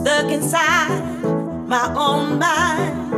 stuck inside my own mind.